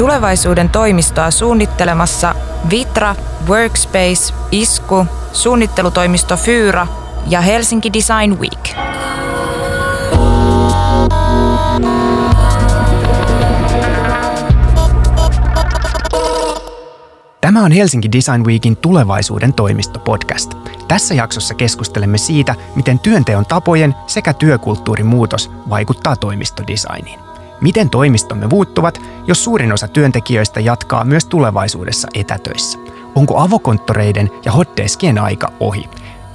Tulevaisuuden toimistoa suunnittelemassa Vitra, Workspace, Isku, suunnittelutoimisto Fyra ja Helsinki Design Week. Tämä on Helsinki Design Weekin tulevaisuuden toimisto-podcast. Tässä jaksossa keskustelemme siitä, miten työnteon tapojen sekä työkulttuurin muutos vaikuttaa toimistodesigniin. Miten toimistomme muuttuvat, jos suurin osa työntekijöistä jatkaa myös tulevaisuudessa etätöissä? Onko avokonttoreiden ja hotdeskien aika ohi?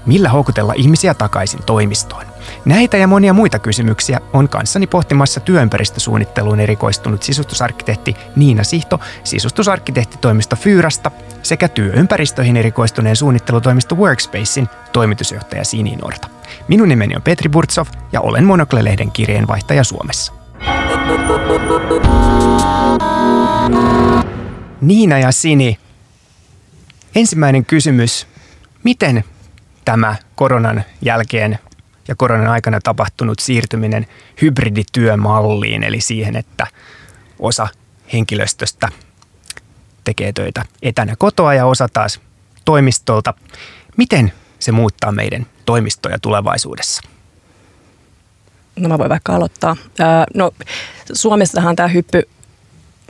Millä houkutella ihmisiä takaisin toimistoon? Näitä ja monia muita kysymyksiä on kanssani pohtimassa työympäristösuunnitteluun erikoistunut sisustusarkkitehti Niina Sihto sisustusarkkitehtitoimisto Fyyrasta sekä työympäristöihin erikoistuneen suunnittelutoimisto Workspacein toimitusjohtaja Sini Norta. Minun nimeni on Petri Burtsov ja olen Monokle-lehden kirjeenvaihtaja Suomessa. Niina ja Sini, ensimmäinen kysymys. Miten tämä koronan jälkeen ja koronan aikana tapahtunut siirtyminen hybridityömalliin, eli siihen, että osa henkilöstöstä tekee töitä etänä kotoa ja osa taas toimistolta. Miten se muuttaa meidän toimistoja tulevaisuudessa? No mä voin vaikka aloittaa. no Suomessahan tämä hyppy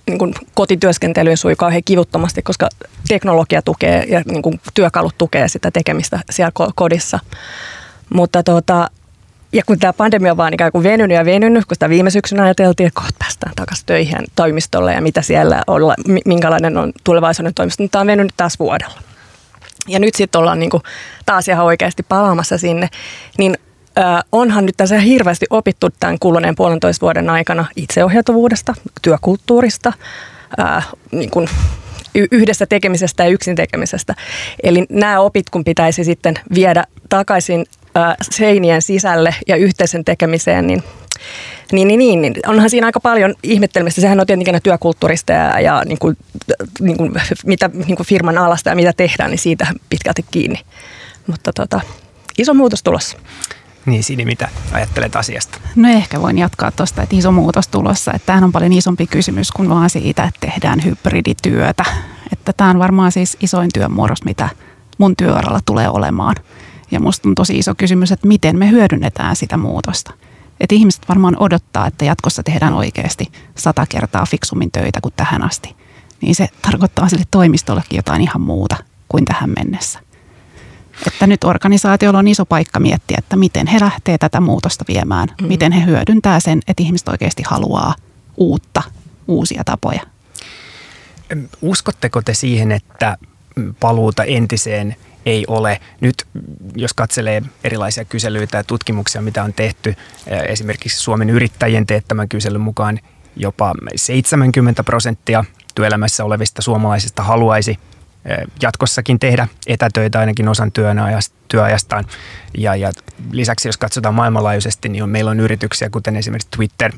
niin kuin kotityöskentelyyn sui kauhean kivuttomasti, koska teknologia tukee ja niin kuin työkalut tukee sitä tekemistä siellä kodissa. Mutta tota, ja kun tämä pandemia on vaan ikään kuin venynyt ja venynyt, kun sitä viime syksynä ajateltiin, että kohta päästään takaisin töihin toimistolle ja mitä siellä olla, minkälainen on tulevaisuuden toimisto, niin tämä on venynyt taas vuodella. Ja nyt sitten ollaan niin taas ihan oikeasti palaamassa sinne, niin onhan nyt tässä hirveästi opittu tämän kuluneen puolentoista vuoden aikana itseohjautuvuudesta, työkulttuurista, niin kuin yhdessä tekemisestä ja yksin tekemisestä. Eli nämä opit, kun pitäisi sitten viedä takaisin seinien sisälle ja yhteisen tekemiseen, niin niin, niin, niin, niin, onhan siinä aika paljon ihmettelemistä. Sehän on tietenkin työkulttuurista ja, ja niin kuin, niin kuin, mitä niin kuin firman alasta ja mitä tehdään, niin siitä pitkälti kiinni. Mutta tota, iso muutos tulossa. Niin Sini, mitä ajattelet asiasta? No ehkä voin jatkaa tuosta, että iso muutos tulossa. Että tämähän on paljon isompi kysymys kuin vaan siitä, että tehdään hybridityötä. Että tämä on varmaan siis isoin työmuodos, mitä mun työuralla tulee olemaan. Ja musta on tosi iso kysymys, että miten me hyödynnetään sitä muutosta. Että ihmiset varmaan odottaa, että jatkossa tehdään oikeasti sata kertaa fiksummin töitä kuin tähän asti. Niin se tarkoittaa sille toimistollekin jotain ihan muuta kuin tähän mennessä. Että nyt organisaatiolla on iso paikka miettiä, että miten he lähtee tätä muutosta viemään. Mm. Miten he hyödyntää sen, että ihmiset oikeasti haluaa uutta, uusia tapoja. Uskotteko te siihen, että paluuta entiseen ei ole. Nyt jos katselee erilaisia kyselyitä ja tutkimuksia, mitä on tehty, esimerkiksi Suomen yrittäjien teettämän kyselyn mukaan jopa 70 prosenttia työelämässä olevista suomalaisista haluaisi jatkossakin tehdä etätöitä ainakin osan työajastaan. Ja, ja lisäksi jos katsotaan maailmanlaajuisesti, niin on, meillä on yrityksiä, kuten esimerkiksi Twitter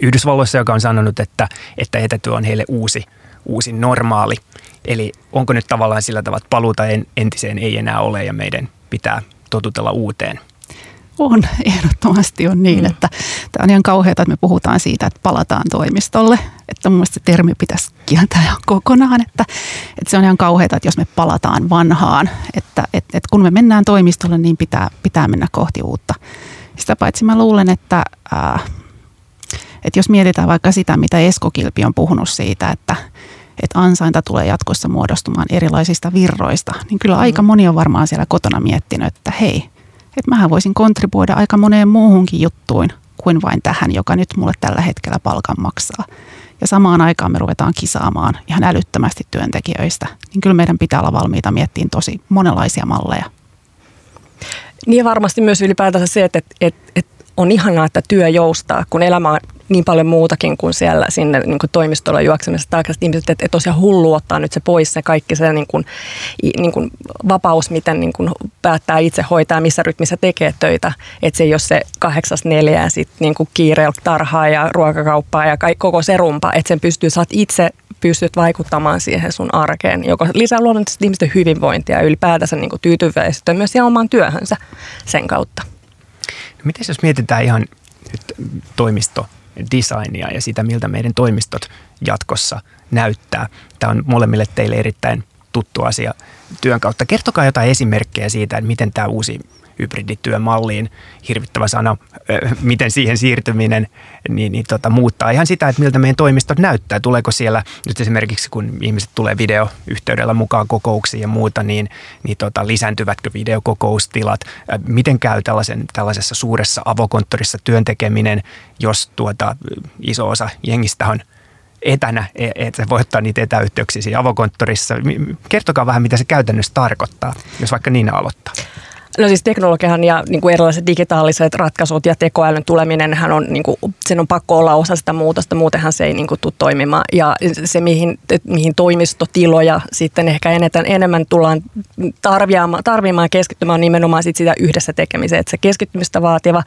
Yhdysvalloissa, joka on sanonut, että, että etätyö on heille uusi, uusi normaali. Eli onko nyt tavallaan sillä tavalla, että paluuta entiseen ei enää ole ja meidän pitää totutella uuteen? On, ehdottomasti on niin, mm. että tämä on ihan kauheata, että me puhutaan siitä, että palataan toimistolle. Että mun mielestä se termi pitäisi kieltää ihan kokonaan, että, että se on ihan kauheata, että jos me palataan vanhaan, että, että, että kun me mennään toimistolle, niin pitää, pitää mennä kohti uutta. Sitä paitsi mä luulen, että, äh, että jos mietitään vaikka sitä, mitä Esko Kilpi on puhunut siitä, että, että ansainta tulee jatkossa muodostumaan erilaisista virroista, niin kyllä aika mm. moni on varmaan siellä kotona miettinyt, että hei, että mähän voisin kontribuoida aika moneen muuhunkin juttuin kuin vain tähän, joka nyt mulle tällä hetkellä palkan maksaa. Ja samaan aikaan me ruvetaan kisaamaan ihan älyttömästi työntekijöistä, niin kyllä meidän pitää olla valmiita miettimään tosi monenlaisia malleja. Niin varmasti myös ylipäätänsä se, että, että, että on ihanaa, että työ joustaa, kun elämä on niin paljon muutakin kuin siellä sinne niin kuin toimistolla juoksemisesta takaisin. Ihmiset, että, tosiaan hullu ottaa nyt se pois, se kaikki se niin kuin, niin kuin vapaus, miten niin kuin päättää itse hoitaa, missä rytmissä tekee töitä. Että se ei ole se kahdeksas neljään sitten niin kuin kiireellä tarhaa ja ruokakauppaa ja kaikki, koko se rumpa. Että sen pystyy, saat itse pystyt vaikuttamaan siihen sun arkeen, joka lisää luonnollisesti ihmisten hyvinvointia ja ylipäätänsä niin kuin tyytyväisyyttä myös siihen omaan työhönsä sen kautta. No miten jos mietitään ihan nyt toimisto designia ja sitä, miltä meidän toimistot jatkossa näyttää. Tämä on molemmille teille erittäin tuttu asia työn kautta. Kertokaa jotain esimerkkejä siitä, että miten tämä uusi hybridityömalliin, hirvittävä sana, miten siihen siirtyminen niin, niin tota, muuttaa ihan sitä, että miltä meidän toimistot näyttää. Tuleeko siellä nyt esimerkiksi, kun ihmiset tulee videoyhteydellä mukaan kokouksiin ja muuta, niin, niin tota, lisääntyvätkö videokokoustilat? Miten käy tällaisen, tällaisessa suuressa avokonttorissa työntekeminen, jos tuota, iso osa jengistä on etänä, e, että voi ottaa niitä etäyhteyksiä siinä avokonttorissa. Kertokaa vähän, mitä se käytännössä tarkoittaa, jos vaikka niin aloittaa. No siis teknologian ja niin kuin erilaiset digitaaliset ratkaisut ja tekoälyn tuleminen, hän on, niin kuin, sen on pakko olla osa sitä muutosta, muutenhan se ei niin kuin, tule toimimaan. Ja se, mihin, mihin toimistotiloja sitten ehkä enemmän, enemmän tullaan tarvimaan keskittymään on nimenomaan sit sitä yhdessä tekemiseen. Että se keskittymistä vaativa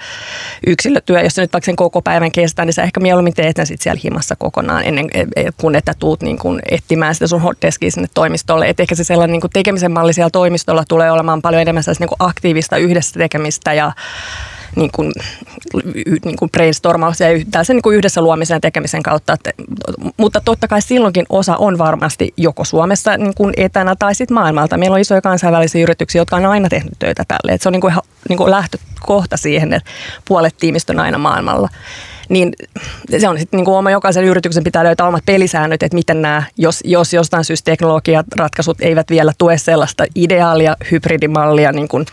yksilötyö, jos se nyt vaikka sen koko päivän kestää, niin sä ehkä mieluummin teet sen sitten siellä himassa kokonaan ennen kuin että tuut niin kuin etsimään sitä sun hotdeskiä sinne toimistolle. Et ehkä se sellainen niin kuin tekemisen malli siellä toimistolla tulee olemaan paljon enemmän niin kuin aktiivista yhdessä tekemistä ja niin kuin, niin kuin brainstormauksia ja tällaisen niin kuin yhdessä luomisen ja tekemisen kautta. Että, mutta totta kai silloinkin osa on varmasti joko Suomessa niin kuin etänä tai sitten maailmalta. Meillä on isoja kansainvälisiä yrityksiä, jotka on aina tehnyt töitä tälle. Että se on niin kuin, niin kuin lähtökohta siihen, että puolet tiimistä on aina maailmalla niin se on sitten niin kuin oma jokaisen yrityksen pitää löytää omat pelisäännöt, että miten nämä, jos, jos jostain syystä teknologiat, ratkaisut eivät vielä tue sellaista ideaalia, hybridimallia, niin kuin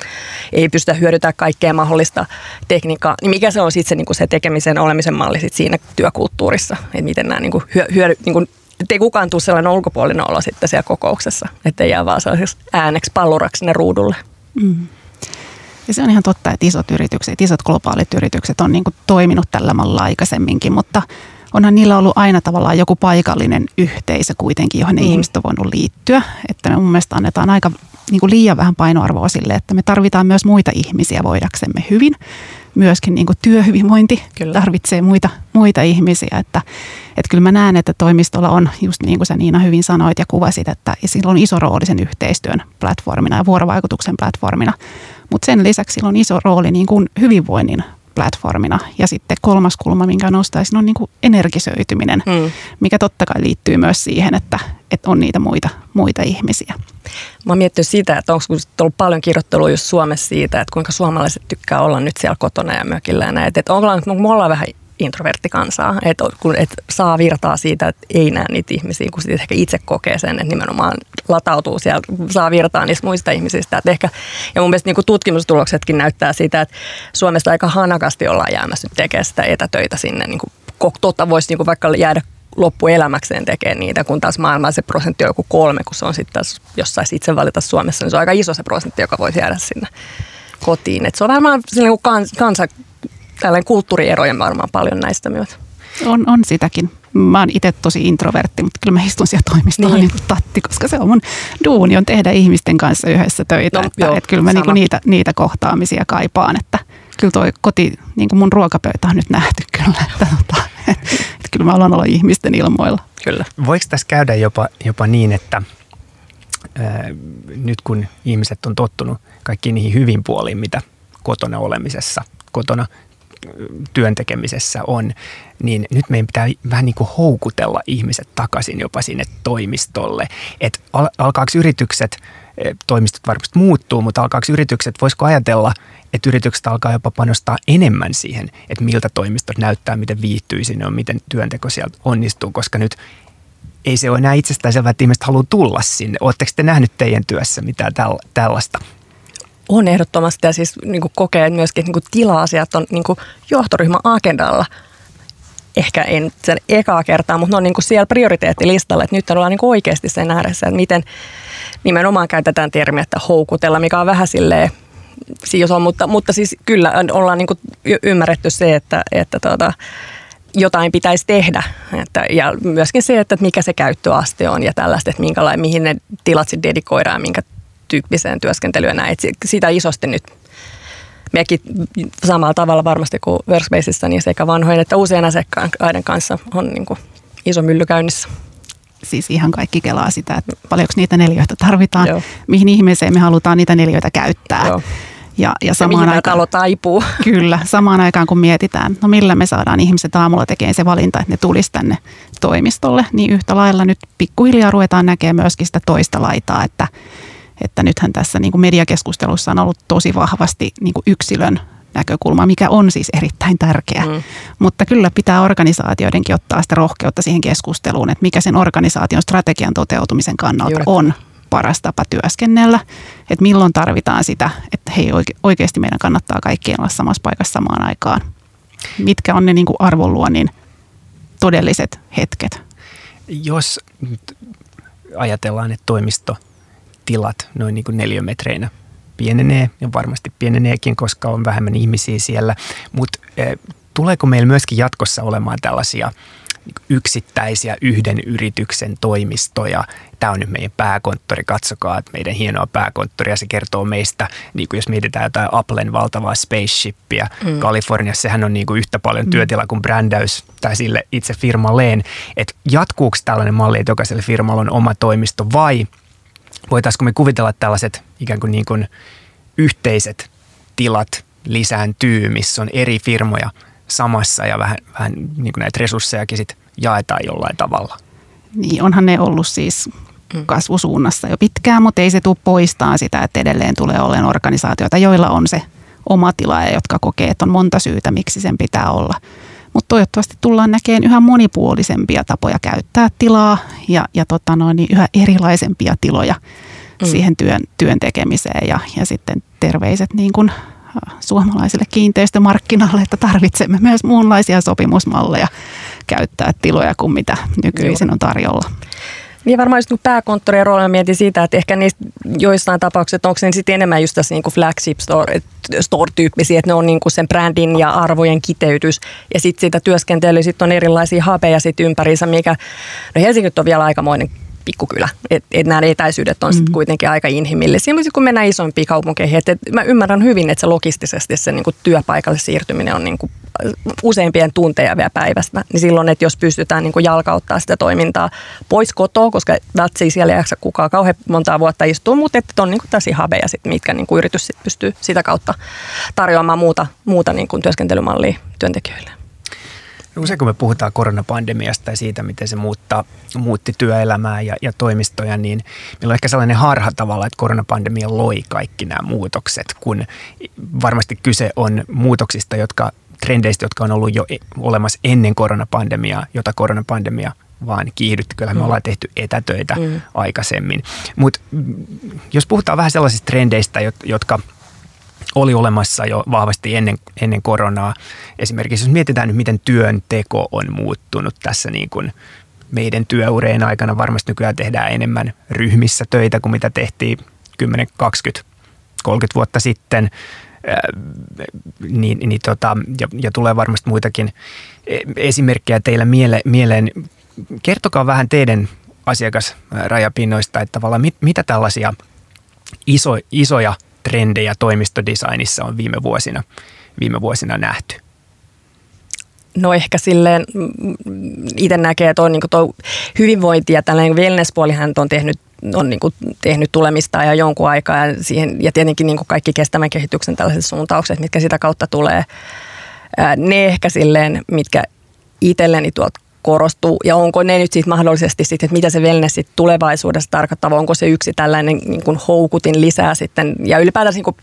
ei pystytä hyödyntämään kaikkea mahdollista tekniikkaa, niin mikä se on sitten se, niin kuin se tekemisen olemisen malli sit siinä työkulttuurissa, että miten nämä niin kuin niin kuin ei kukaan tule sellainen ulkopuolinen olo sitten siellä kokouksessa, että jää vaan sellaiseksi ääneksi palluraksi sinne ruudulle. Mm. Ja se on ihan totta, että isot yritykset, isot globaalit yritykset on niin kuin toiminut tällä mallilla aikaisemminkin, mutta onhan niillä ollut aina tavallaan joku paikallinen yhteisö kuitenkin, johon ne mm. ihmiset on voinut liittyä. Että me mun mielestä annetaan aika niin kuin liian vähän painoarvoa sille, että me tarvitaan myös muita ihmisiä voidaksemme hyvin. Myöskin niin kuin työhyvinvointi kyllä. tarvitsee muita, muita ihmisiä. Että, että kyllä mä näen, että toimistolla on, just niin kuin sä Niina hyvin sanoit ja kuvasit, että sillä on iso rooli sen yhteistyön platformina ja vuorovaikutuksen platformina. Mutta sen lisäksi sillä on iso rooli niin kuin hyvinvoinnin platformina. Ja sitten kolmas kulma, minkä nostaisin, on niin kuin energisöityminen, mm. mikä totta kai liittyy myös siihen, että, että on niitä muita, muita ihmisiä. Mä oon miettinyt sitä, että onko ollut paljon kirjoittelua just Suomessa siitä, että kuinka suomalaiset tykkää olla nyt siellä kotona ja mökillä ja näin. Että onko, me ollaan vähän introverttikansaa, että kun et saa virtaa siitä, että ei näe niitä ihmisiä, kun sitten ehkä itse kokee sen, että nimenomaan latautuu siellä, saa virtaa niistä muista ihmisistä. Että ehkä, ja mun mielestä niin tutkimustuloksetkin näyttää sitä, että Suomesta aika hanakasti ollaan jäämässä nyt tekemään sitä etätöitä sinne. Niin kuin, totta voisi niin kuin vaikka jäädä loppuelämäkseen tekee niitä, kun taas maailmalla se prosentti on joku kolme, kun se on sitten taas, jos saisi itse valita Suomessa, niin se on aika iso se prosentti, joka voi jäädä sinne kotiin. Et se on varmaan niin kans, kansa, tällainen kulttuurierojen varmaan paljon näistä myös. On, on sitäkin. Mä oon itse tosi introvertti, mutta kyllä mä istun siellä toimistolla niin. niin kuin tatti, koska se on mun duuni on tehdä ihmisten kanssa yhdessä töitä. No, että, joo, että kyllä mä niinku niitä, niitä kohtaamisia kaipaan, että kyllä toi koti, niin kuin mun ruokapöytä on nyt nähty kyllä, että, tota, että, että kyllä mä haluan olla ihmisten ilmoilla. Kyllä. Voiko tässä käydä jopa, jopa niin, että ää, nyt kun ihmiset on tottunut kaikkiin niihin hyvin puoliin, mitä kotona olemisessa, kotona työntekemisessä on, niin nyt meidän pitää vähän niin kuin houkutella ihmiset takaisin jopa sinne toimistolle. Että al- alkaako yritykset, e, toimistot varmasti muuttuu, mutta alkaako yritykset, voisiko ajatella, että yritykset alkaa jopa panostaa enemmän siihen, että miltä toimistot näyttää, miten viihtyy sinne on, miten työnteko sieltä onnistuu, koska nyt ei se ole enää itsestäänselvää, että ihmiset haluaa tulla sinne. Oletteko te nähnyt teidän työssä mitään tällaista? On ehdottomasti ja siis niin kuin kokee myöskin, että niin tila-asiat on niin johtoryhmän agendalla. Ehkä en sen ekaa kertaa, mutta ne on niin kuin siellä prioriteettilistalla, että nyt ollaan niin kuin oikeasti sen ääressä, että miten nimenomaan käytetään termiä, että houkutella, mikä on vähän silleen siis on, mutta, mutta siis kyllä ollaan niin kuin ymmärretty se, että, että tuota, jotain pitäisi tehdä. Että, ja myöskin se, että mikä se käyttöaste on ja tällaista, että mihin ne tilat sitten dedikoidaan ja minkä tyyppiseen työskentelyyn näin. Et sitä isosti nyt mekin samalla tavalla varmasti kuin Workspaceissa, niin sekä vanhojen että uusien asiakkaiden kanssa on niin kuin iso mylly käynnissä. Siis ihan kaikki kelaa sitä, että paljonko niitä neljöitä tarvitaan, Joo. mihin ihmeeseen me halutaan niitä neljöitä käyttää. Joo. Ja, ja samaan aikaan, talo taipuu. Kyllä, samaan aikaan kun mietitään, no millä me saadaan ihmiset aamulla tekemään se valinta, että ne tulisi tänne toimistolle, niin yhtä lailla nyt pikkuhiljaa ruvetaan näkemään myöskin sitä toista laitaa, että, että nythän tässä niin kuin mediakeskustelussa on ollut tosi vahvasti niin kuin yksilön näkökulma, mikä on siis erittäin tärkeä. Mm. Mutta kyllä pitää organisaatioidenkin ottaa sitä rohkeutta siihen keskusteluun, että mikä sen organisaation strategian toteutumisen kannalta Juuri. on paras tapa työskennellä, että milloin tarvitaan sitä, että hei oikeasti meidän kannattaa kaikkien olla samassa paikassa samaan aikaan. Mitkä on ne niin kuin arvonluonnin todelliset hetket? Jos ajatellaan, että toimistotilat noin niin kuin neliömetreinä pienenee ja varmasti pieneneekin, koska on vähemmän ihmisiä siellä, mutta eh, tuleeko meillä myöskin jatkossa olemaan tällaisia – yksittäisiä yhden yrityksen toimistoja. Tämä on nyt meidän pääkonttori, katsokaa, että meidän hienoa pääkonttoria, se kertoo meistä, niin kuin jos mietitään jotain Applen valtavaa spaceshipia mm. Kaliforniassa, sehän on niin kuin yhtä paljon mm. työtila kuin brändäys tai sille itse firmalleen. Että jatkuuko tällainen malli, että jokaiselle firmalla on oma toimisto vai voitaisiinko me kuvitella tällaiset ikään kuin, niin kuin yhteiset tilat lisääntyy, missä on eri firmoja – samassa ja vähän, vähän niin kuin näitä resurssejakin sit jaetaan jollain tavalla. Niin, onhan ne ollut siis mm. kasvusuunnassa jo pitkään, mutta ei se tule poistaa sitä, että edelleen tulee olemaan organisaatioita, joilla on se oma tila ja jotka kokee, että on monta syytä, miksi sen pitää olla. Mutta toivottavasti tullaan näkemään yhä monipuolisempia tapoja käyttää tilaa ja, ja tota noin, niin yhä erilaisempia tiloja mm. siihen työn, työn tekemiseen ja, ja sitten terveiset niin kuin suomalaiselle kiinteistömarkkinalle, että tarvitsemme myös muunlaisia sopimusmalleja käyttää tiloja kuin mitä nykyisin on tarjolla. Niin varmaan just pääkonttorin roolilla mietin siitä, että ehkä niistä joissain tapauksissa, onko ne sitten enemmän just tässä niin kuin flagship store, store-tyyppisiä, että ne on niin kuin sen brändin ja arvojen kiteytys. Ja sitten siitä työskentelyä sitten on erilaisia habeja sitten ympäriinsä, mikä, no Helsinki on vielä aikamoinen pikkukylä. Että et nämä etäisyydet on sitten kuitenkin aika inhimillisiä. Mutta kun mennään isompiin kaupunkeihin, että et mä ymmärrän hyvin, että se logistisesti se niinku työpaikalle siirtyminen on niinku useimpien tunteja vielä päivästä, niin silloin, että jos pystytään niin jalkauttaa sitä toimintaa pois kotoa, koska välttämättä siellä ei jaksa kukaan kauhean montaa vuotta istua, mutta että on niin tällaisia habeja, sit, mitkä niin yritys sit pystyy sitä kautta tarjoamaan muuta, muuta niin kuin työskentelymallia työntekijöille. Usein kun me puhutaan koronapandemiasta ja siitä, miten se muuttaa, muutti työelämää ja, ja toimistoja, niin meillä on ehkä sellainen harha tavalla, että koronapandemia loi kaikki nämä muutokset, kun varmasti kyse on muutoksista, jotka trendeistä, jotka on ollut jo e, olemassa ennen koronapandemiaa, jota koronapandemia vaan kiihdytti. Kyllä me mm. ollaan tehty etätöitä mm. aikaisemmin. Mutta jos puhutaan vähän sellaisista trendeistä, jotka – oli olemassa jo vahvasti ennen, ennen koronaa. Esimerkiksi jos mietitään nyt, miten työnteko on muuttunut tässä niin kuin meidän työureen aikana, varmasti nykyään tehdään enemmän ryhmissä töitä kuin mitä tehtiin 10, 20, 30 vuotta sitten. Niin, niin tota, ja, ja tulee varmasti muitakin e, esimerkkejä teillä miele, mieleen. Kertokaa vähän teidän asiakasrajapinnoista, että tavallaan mit, mitä tällaisia iso, isoja – trendejä toimistodesignissa on viime vuosina, viime vuosina nähty? No ehkä silleen, itse näkee, että on niin tuo hyvinvointi ja tällainen wellness-puolihan on tehnyt on niin kuin tehnyt tulemista ja jonkun aikaa ja, siihen, ja tietenkin niin kuin kaikki kestävän kehityksen tällaiset suuntaukset, mitkä sitä kautta tulee. Ne ehkä silleen, mitkä itselleni tuolta korostuu? Ja onko ne nyt sitten mahdollisesti sitten, että mitä se wellness sit tulevaisuudessa tarkoittaa, onko se yksi tällainen niin kuin houkutin lisää sitten? Ja ylipäätään niin kuin,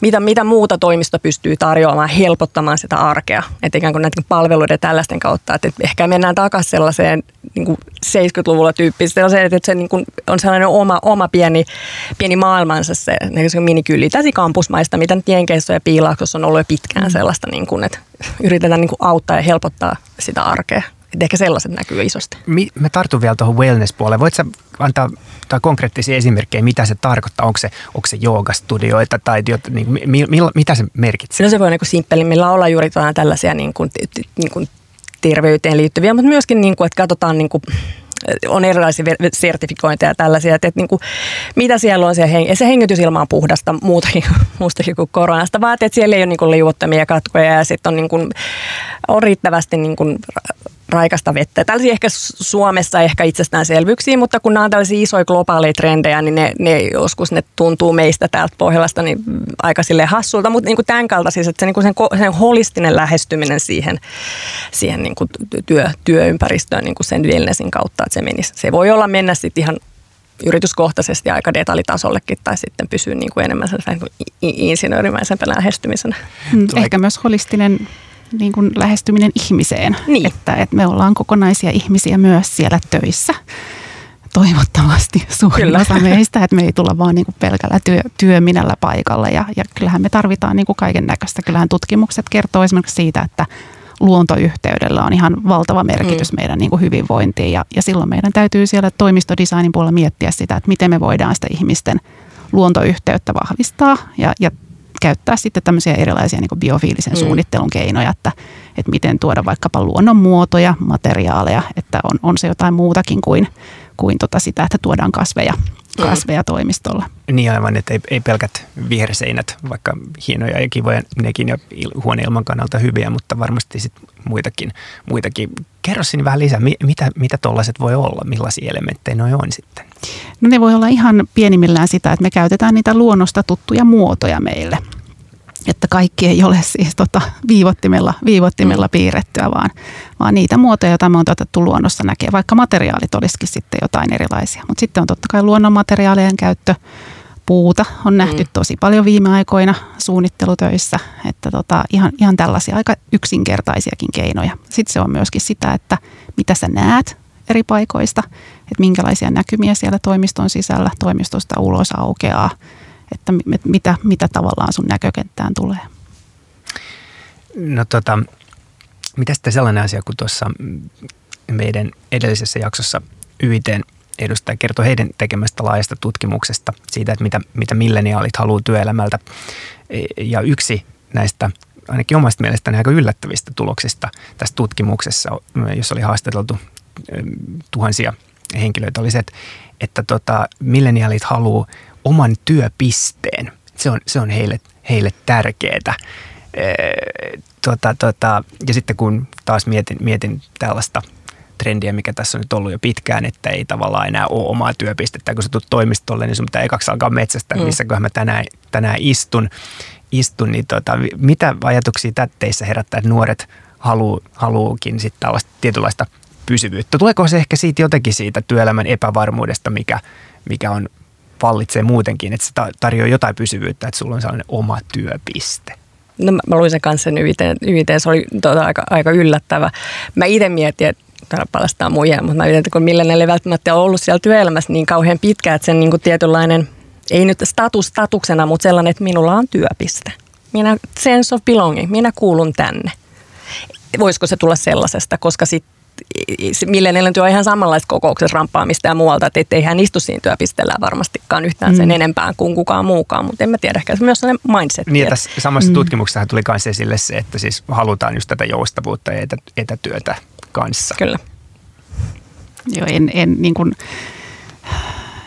mitä, mitä muuta toimisto pystyy tarjoamaan, helpottamaan sitä arkea, että ikään kuin näiden palveluiden tällaisten kautta, että ehkä mennään takaisin sellaiseen niin kuin 70-luvulla tyyppisesti, on se, että se niin kuin on sellainen oma, oma pieni, pieni maailmansa se, se minikyli, täsi kampusmaista, mitä nyt Jenkeissä ja Piilauksessa on ollut jo pitkään sellaista, niin kuin, että yritetään niin kuin auttaa ja helpottaa sitä arkea. Et ehkä sellaiset näkyy isosti. Mä tartun vielä tuohon wellness-puoleen. Voitko antaa tai konkreettisia esimerkkejä, mitä se tarkoittaa? Onko se, onko se joogastudioita tai niin, mi, mi, mitä se merkitsee? No se voi niin simppelimmillä olla juuri tällaisia niin kuin, niin kuin terveyteen liittyviä, mutta myöskin, niin kuin, että katsotaan niin kuin, on erilaisia sertifikointeja ja tällaisia, että, että niin kuin, mitä siellä on se, heng- se hengitysilma on puhdasta muutakin, muustakin kuin koronasta, vaan että siellä ei ole niin kuin liuottamia katkoja ja sitten on, niin kuin, on riittävästi niin kuin raikasta vettä. Tällaisia ehkä Suomessa ehkä itsestäänselvyyksiä, mutta kun nämä on tällaisia isoja globaaleja trendejä, niin ne, ne joskus ne tuntuu meistä täältä Pohjolasta niin aika sille hassulta, mutta niin kuin tämän kaltaisia, että se, niin kuin sen, sen holistinen lähestyminen siihen, siihen niin kuin työ, työympäristöön niin kuin sen wellnessin kautta, että se menisi. Se voi olla mennä sitten ihan yrityskohtaisesti aika detaljitasollekin tai sitten pysyä niin kuin enemmän sen niin insinöörimäisempänä lähestymisenä. Mm, ehkä myös holistinen niin kuin lähestyminen ihmiseen. Niin. Että, että me ollaan kokonaisia ihmisiä myös siellä töissä. Toivottavasti suurin Kyllä. osa meistä, että me ei tulla vaan niin kuin pelkällä työ, työminällä paikalla. Ja, ja kyllähän me tarvitaan niin kuin kaiken näköistä. Kyllähän tutkimukset kertoo esimerkiksi siitä, että luontoyhteydellä on ihan valtava merkitys mm. meidän niin kuin hyvinvointiin. Ja, ja silloin meidän täytyy siellä toimistodesignin puolella miettiä sitä, että miten me voidaan sitä ihmisten luontoyhteyttä vahvistaa ja, ja käyttää sitten tämmöisiä erilaisia niin biofiilisen mm. suunnittelun keinoja, että, että miten tuoda vaikkapa luonnonmuotoja, materiaaleja, että on, on se jotain muutakin kuin, kuin tota sitä, että tuodaan kasveja. Kasveja toimistolla. Niin aivan, että ei, ei pelkät viherseinät, vaikka hienoja ja kivoja nekin ja huoneilman kannalta hyviä, mutta varmasti sit muitakin, muitakin. Kerro sinne vähän lisää, mitä, mitä tuollaiset voi olla, millaisia elementtejä noi on sitten? No ne voi olla ihan pienimmillään sitä, että me käytetään niitä luonnosta tuttuja muotoja meille. Että kaikki ei ole siis tota viivottimella, viivottimella mm. piirrettyä, vaan, vaan niitä muotoja, joita me on otettu luonnossa näkee, vaikka materiaalit olisikin sitten jotain erilaisia. Mutta sitten on totta kai luonnonmateriaalien käyttö, puuta on nähty mm. tosi paljon viime aikoina suunnittelutöissä, että tota, ihan, ihan tällaisia aika yksinkertaisiakin keinoja. Sitten se on myöskin sitä, että mitä sä näet eri paikoista, että minkälaisia näkymiä siellä toimiston sisällä toimistosta ulos aukeaa, että mitä, mitä tavallaan sun näkökenttään tulee. No tota, mitä sitten sellainen asia, kun tuossa meidän edellisessä jaksossa YITn edustaja kertoi heidän tekemästä laajasta tutkimuksesta siitä, että mitä, mitä milleniaalit haluaa työelämältä. Ja yksi näistä ainakin omasta mielestäni aika yllättävistä tuloksista tässä tutkimuksessa, jossa oli haastateltu tuhansia henkilöitä, oli se, että, että tota, milleniaalit haluaa oman työpisteen. Se on, se on heille, heille tärkeää. tota, tota, ja sitten kun taas mietin, mietin tällaista trendiä, mikä tässä on nyt ollut jo pitkään, että ei tavallaan enää ole omaa työpistettä. Kun sä tulet toimistolle, niin sun pitää ekaksi alkaa metsästä, mm. missä mä tänään, tänään istun. istun niin tota, mitä ajatuksia teissä herättää, että nuoret haluu, haluukin sitten tällaista tietynlaista pysyvyyttä? Tuleeko se ehkä siitä jotenkin siitä työelämän epävarmuudesta, mikä, mikä on vallitsee muutenkin, että se tarjoaa jotain pysyvyyttä, että sulla on sellainen oma työpiste? No mä, mä luin sen kanssa sen YT, YT se oli tuota, aika, aika yllättävä. Mä itse mietin, että palastaa muija, mutta mä mietin, että kun millä ei välttämättä ole ollut siellä työelämässä niin kauhean pitkä, että sen niin kuin tietynlainen, ei nyt status statuksena, mutta sellainen, että minulla on työpiste. Minä, sense of belonging, minä kuulun tänne. Voisiko se tulla sellaisesta, koska sitten millenialan työ on ihan samanlaista kokouksessa ramppaamista ja muualta, että ettei hän istu siinä työpisteellä varmastikaan yhtään sen mm. enempää kuin kukaan muukaan, mutta en mä tiedä, ehkä se myös sellainen mindset. Niin, tässä samassa mm. tutkimuksessa tuli myös esille se, että siis halutaan just tätä joustavuutta ja etä, etätyötä kanssa. Kyllä. Joo, en, en niin kuin,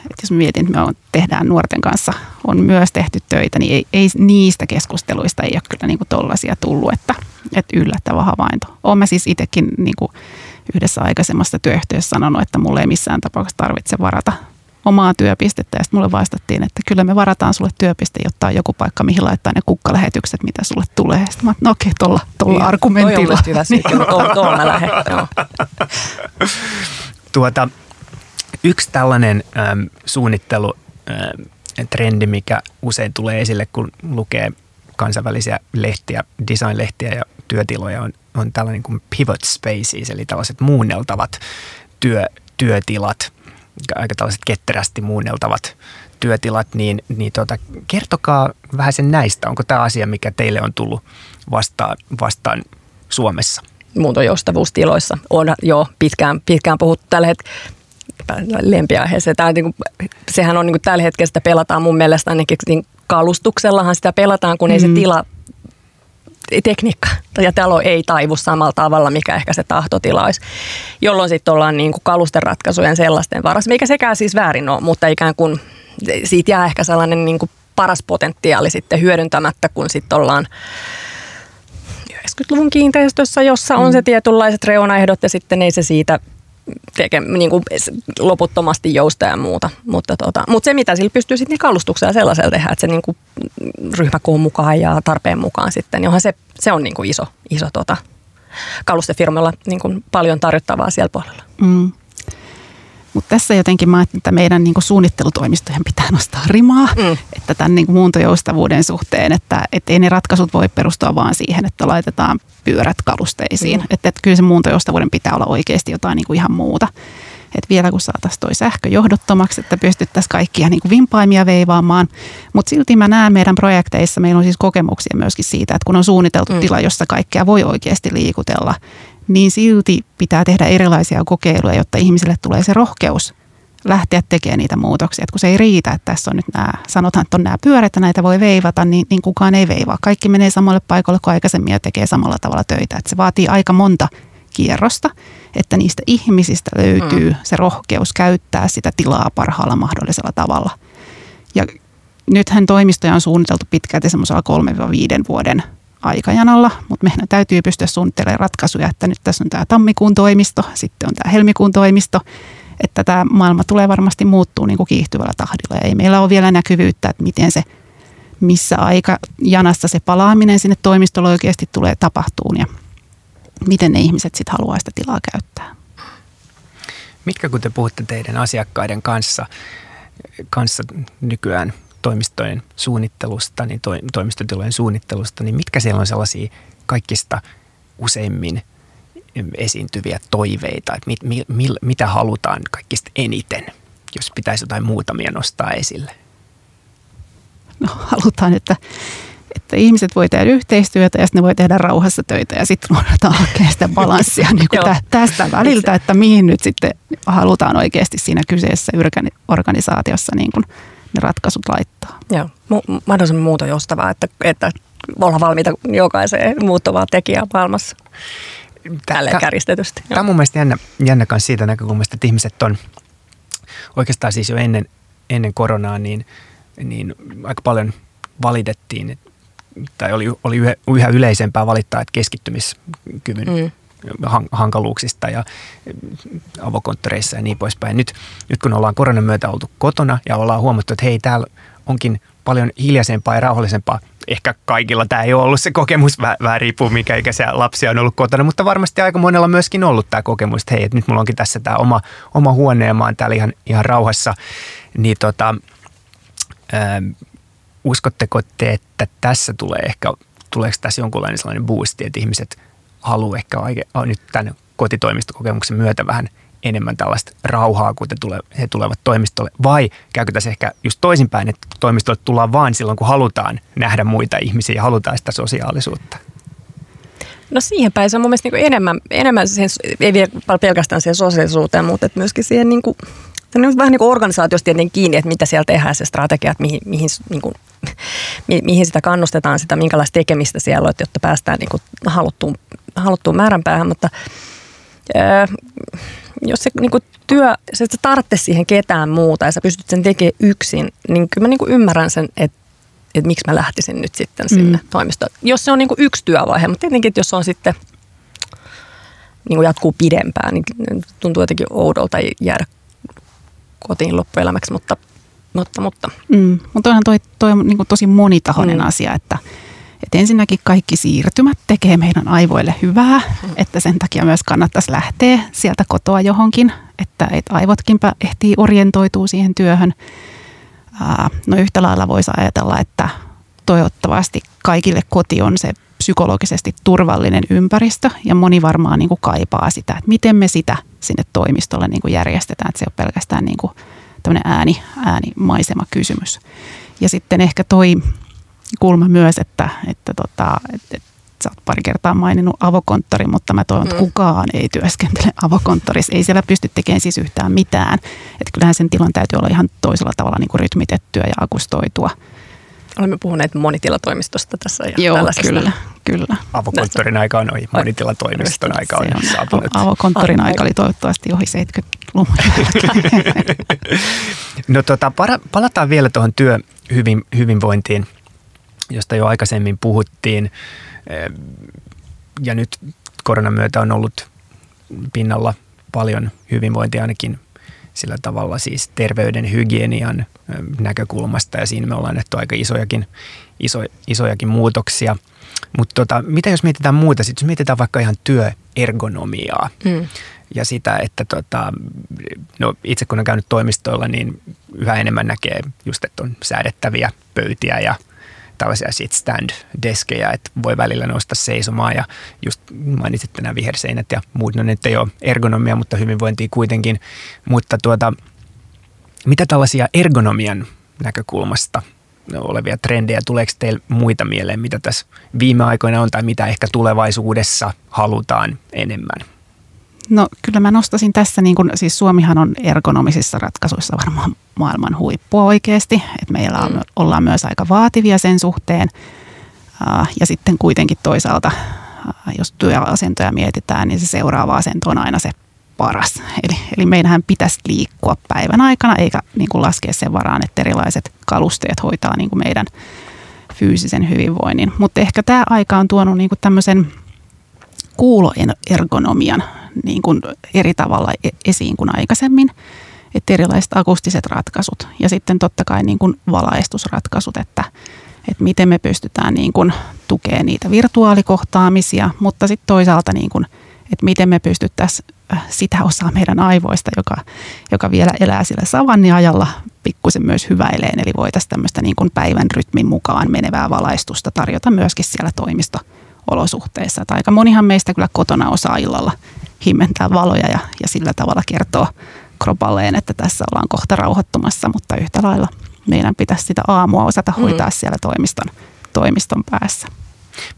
että jos mietin, että me tehdään nuorten kanssa, on myös tehty töitä, niin ei, ei niistä keskusteluista ei ole kyllä niin kuin tollaisia tullut, että, että yllättävä havainto. Olen siis itsekin niin kuin yhdessä aikaisemmassa työyhtiössä sanonut, että mulle ei missään tapauksessa tarvitse varata omaa työpistettä. Ja sitten mulle vastattiin, että kyllä me varataan sulle työpiste, jotta on joku paikka, mihin laittaa ne kukkalähetykset, mitä sulle tulee. Sitten mä no okei, tuolla, tuolla niin, argumentilla. Toi hyvä niin. tuolla, tuolla mä lähden. Tuota, yksi tällainen ähm, suunnittelu, ähm, trendi, mikä usein tulee esille, kun lukee kansainvälisiä lehtiä, design-lehtiä ja työtiloja, on, on tällainen kuin pivot spaces, eli tällaiset muunneltavat työ, työtilat, aika tällaiset ketterästi muunneltavat työtilat, niin, niin tota, kertokaa vähän sen näistä. Onko tämä asia, mikä teille on tullut vastaan, vastaan Suomessa? Muuntojoustavuustiloissa on jo pitkään, pitkään puhuttu tällä hetkellä lempiaiheeseen. Tämä, niin kuin, sehän on niin kuin, tällä hetkellä sitä pelataan mun mielestä ainakin niin kalustuksellahan sitä pelataan, kun mm. ei se mm. tila tekniikka ja talo ei taivu samalla tavalla, mikä ehkä se tahtotila olisi, jolloin sitten ollaan niin kuin kalusteratkaisujen sellaisten varassa, mikä sekään siis väärin ole, mutta ikään kuin siitä jää ehkä sellainen niin kuin paras potentiaali sitten hyödyntämättä, kun sitten ollaan 60-luvun kiinteistössä, jossa on mm. se tietynlaiset reunaehdot ja sitten ei se siitä teke, niin kuin loputtomasti jousta ja muuta. Mutta, tota, mutta se, mitä sillä pystyy sitten niin kalustuksia sellaisella tehdä, että se niin kuin ryhmäkoon mukaan ja tarpeen mukaan sitten, johon se, se on niin kuin iso, iso tota, kalustefirmalla niin kuin paljon tarjottavaa siellä puolella. Mm. Mutta tässä jotenkin mä että meidän niin suunnittelutoimistojen pitää nostaa rimaa, mm. että tämän niin muuntojoustavuuden suhteen, että et ei ne ratkaisut voi perustua vaan siihen, että laitetaan pyörät kalusteisiin. Mm. Että et kyllä se muuntojoustavuuden pitää olla oikeasti jotain niin kuin ihan muuta. Että vielä kun saataisiin toi sähkö johdottomaksi, että pystyttäisiin kaikkia niin kuin vimpaimia veivaamaan. Mutta silti mä näen meidän projekteissa, meillä on siis kokemuksia myöskin siitä, että kun on suunniteltu mm. tila, jossa kaikkea voi oikeasti liikutella, niin silti pitää tehdä erilaisia kokeiluja, jotta ihmisille tulee se rohkeus lähteä tekemään niitä muutoksia. Et kun se ei riitä, että tässä on nyt nämä, sanotaan, että on nämä pyörät ja näitä voi veivata, niin, niin kukaan ei veivaa. Kaikki menee samalle paikalle kuin aikaisemmin ja tekee samalla tavalla töitä. Et se vaatii aika monta kierrosta, että niistä ihmisistä löytyy mm. se rohkeus käyttää sitä tilaa parhaalla mahdollisella tavalla. Ja nythän toimistoja on suunniteltu pitkälti semmoisella 3-5 vuoden aikajanalla, mutta meidän täytyy pystyä suunnittelemaan ratkaisuja, että nyt tässä on tämä tammikuun toimisto, sitten on tämä helmikuun toimisto, että tämä maailma tulee varmasti muuttuu niin kuin kiihtyvällä tahdilla ja ei meillä ole vielä näkyvyyttä, että miten se, missä aikajanassa se palaaminen sinne toimistolle oikeasti tulee tapahtuun ja miten ne ihmiset sitten haluaa sitä tilaa käyttää. Mitkä kun te puhutte teidän asiakkaiden kanssa, kanssa nykyään toimistojen suunnittelusta, niin to, toimistotilojen suunnittelusta, niin mitkä siellä on sellaisia kaikista useimmin esiintyviä toiveita, että mit, mi, mi, mitä halutaan kaikista eniten, jos pitäisi jotain muutamia nostaa esille? No halutaan, että, että ihmiset voi tehdä yhteistyötä ja sitten ne voi tehdä rauhassa töitä ja sitten ruvetaan hakemaan sitä balanssia niin kuin tästä väliltä, että mihin nyt sitten halutaan oikeasti siinä kyseessä organisaatiossa niin kuin ne ratkaisut laittaa. Joo, mahdollisimman muuta joustavaa, että, että ollaan valmiita jokaiseen muuttuvaan tekijään maailmassa. Tälleen kärjistetysti. Tämä on mun mielestä jännä, jännä myös siitä näkökulmasta, että ihmiset on oikeastaan siis jo ennen, ennen koronaa, niin, niin aika paljon valitettiin, tai oli, oli yhä, yhä yleisempää valittaa, että keskittymiskyvyn mm hankaluuksista ja avokonttoreissa ja niin poispäin. Nyt, nyt kun ollaan koronan myötä oltu kotona ja ollaan huomattu, että hei, täällä onkin paljon hiljaisempaa ja rauhallisempaa. Ehkä kaikilla tämä ei ole ollut se kokemus, vähän riippuu mikä ikäisiä lapsia on ollut kotona, mutta varmasti aika monella myöskin ollut tämä kokemus, että hei, että nyt mulla onkin tässä tämä oma, oma huone ja mä oon täällä ihan, ihan rauhassa. Niin tota, ää, uskotteko te, että tässä tulee ehkä, tuleeko tässä jonkunlainen sellainen boosti, että ihmiset – haluaa ehkä nyt tämän kotitoimistokokemuksen myötä vähän enemmän tällaista rauhaa, kun tule, he tulevat toimistolle? Vai käykö tässä ehkä just toisinpäin, että toimistolle tullaan vain silloin, kun halutaan nähdä muita ihmisiä ja halutaan sitä sosiaalisuutta? No siihen päin se on mun mielestä niin enemmän, enemmän siihen, ei vielä pelkästään siihen sosiaalisuuteen, mutta myöskin siihen niin kuin, vähän niin kuin organisaatiosta tietenkin kiinni, että mitä siellä tehdään, se strategia, että mihin, mihin, niin kuin, mihin sitä kannustetaan, sitä minkälaista tekemistä siellä on, jotta päästään niin kuin haluttuun, haluttuun määränpäähän, mutta ää, jos se niin kuin työ, se, että sä tarvitse siihen ketään muuta ja sä pystyt sen tekemään yksin, niin kyllä mä niin kuin ymmärrän sen, että että miksi mä lähtisin nyt sitten sinne mm. toimistoon. Jos se on niin kuin yksi työvaihe, mutta tietenkin, että jos on sitten niin kuin jatkuu pidempään, niin tuntuu jotenkin oudolta jäädä kotiin loppuelämäksi, mutta mutta, mutta. Mm, mutta onhan toi, toi on niin tosi monitahoinen mm. asia, että, että ensinnäkin kaikki siirtymät tekee meidän aivoille hyvää, että sen takia myös kannattaisi lähteä sieltä kotoa johonkin, että, että aivotkin ehtii orientoituu siihen työhön. No yhtä lailla voisi ajatella, että toivottavasti kaikille koti on se psykologisesti turvallinen ympäristö ja moni varmaan niin kuin kaipaa sitä, että miten me sitä sinne toimistolle niin kuin järjestetään, että se on pelkästään niin kuin tämmöinen ääni, äänimaisema kysymys. Ja sitten ehkä toi kulma myös, että, että, tota, että, että sä oot pari kertaa maininnut avokonttori, mutta mä toivon, että mm. kukaan ei työskentele avokonttorissa. Ei siellä pysty tekemään siis yhtään mitään. Että kyllähän sen tilan täytyy olla ihan toisella tavalla niin kuin rytmitettyä ja akustoitua. Olemme puhuneet monitilatoimistosta tässä ja Joo, kyllä, kyllä. Avokonttorin aika on ohi, monitilatoimiston aika on, on saapunut. Avokonttorin aika oli toivottavasti ohi 70-luvun No tota, palataan vielä tuohon työhyvinvointiin, josta jo aikaisemmin puhuttiin. ja nyt koronan myötä on ollut pinnalla paljon hyvinvointia ainakin sillä tavalla siis terveyden hygienian näkökulmasta ja siinä me ollaan nähty aika isojakin, iso, isojakin muutoksia. Mutta tota, mitä jos mietitään muuta, sitten jos mietitään vaikka ihan työergonomiaa mm. ja sitä, että tota, no itse kun on käynyt toimistoilla, niin yhä enemmän näkee just, että on säädettäviä pöytiä ja tällaisia sit stand-deskejä, että voi välillä nousta seisomaan ja just mainitsit nämä viherseinät ja muut, no nyt ei ole ergonomia, mutta hyvinvointia kuitenkin. Mutta tuota, mitä tällaisia ergonomian näkökulmasta olevia trendejä, tuleeko teille muita mieleen, mitä tässä viime aikoina on tai mitä ehkä tulevaisuudessa halutaan enemmän? No kyllä mä nostasin tässä, niin kun, siis Suomihan on ergonomisissa ratkaisuissa varmaan maailman huippua oikeasti, että meillä on, mm. ollaan myös aika vaativia sen suhteen. Ja sitten kuitenkin toisaalta, jos työasentoja mietitään, niin se seuraava asento on aina se paras. Eli, eli meidänhän pitäisi liikkua päivän aikana, eikä niin kuin laskea sen varaan, että erilaiset kalusteet hoitaa niin kuin meidän fyysisen hyvinvoinnin. Mutta ehkä tämä aika on tuonut niin kuin tämmöisen kuuloergonomian niin kuin eri tavalla e-, esiin kuin aikaisemmin. Että erilaiset akustiset ratkaisut ja sitten totta kai niin kuin valaistusratkaisut, että, että miten me pystytään niin kuin tukemaan niitä virtuaalikohtaamisia, mutta sitten toisaalta niin kuin, että miten me pystyttäisiin äh, sitä osaa meidän aivoista, joka, joka vielä elää sillä savanniajalla, pikkusen myös hyväileen. Eli voitaisiin tämmöistä niin kuin päivän rytmin mukaan menevää valaistusta tarjota myöskin siellä toimisto-olosuhteissa. Että aika monihan meistä kyllä kotona osaa illalla himmentää valoja ja, ja sillä tavalla kertoo kropalleen, että tässä ollaan kohta rauhoittumassa, mutta yhtä lailla meidän pitäisi sitä aamua osata mm. hoitaa mm. siellä toimiston, toimiston päässä.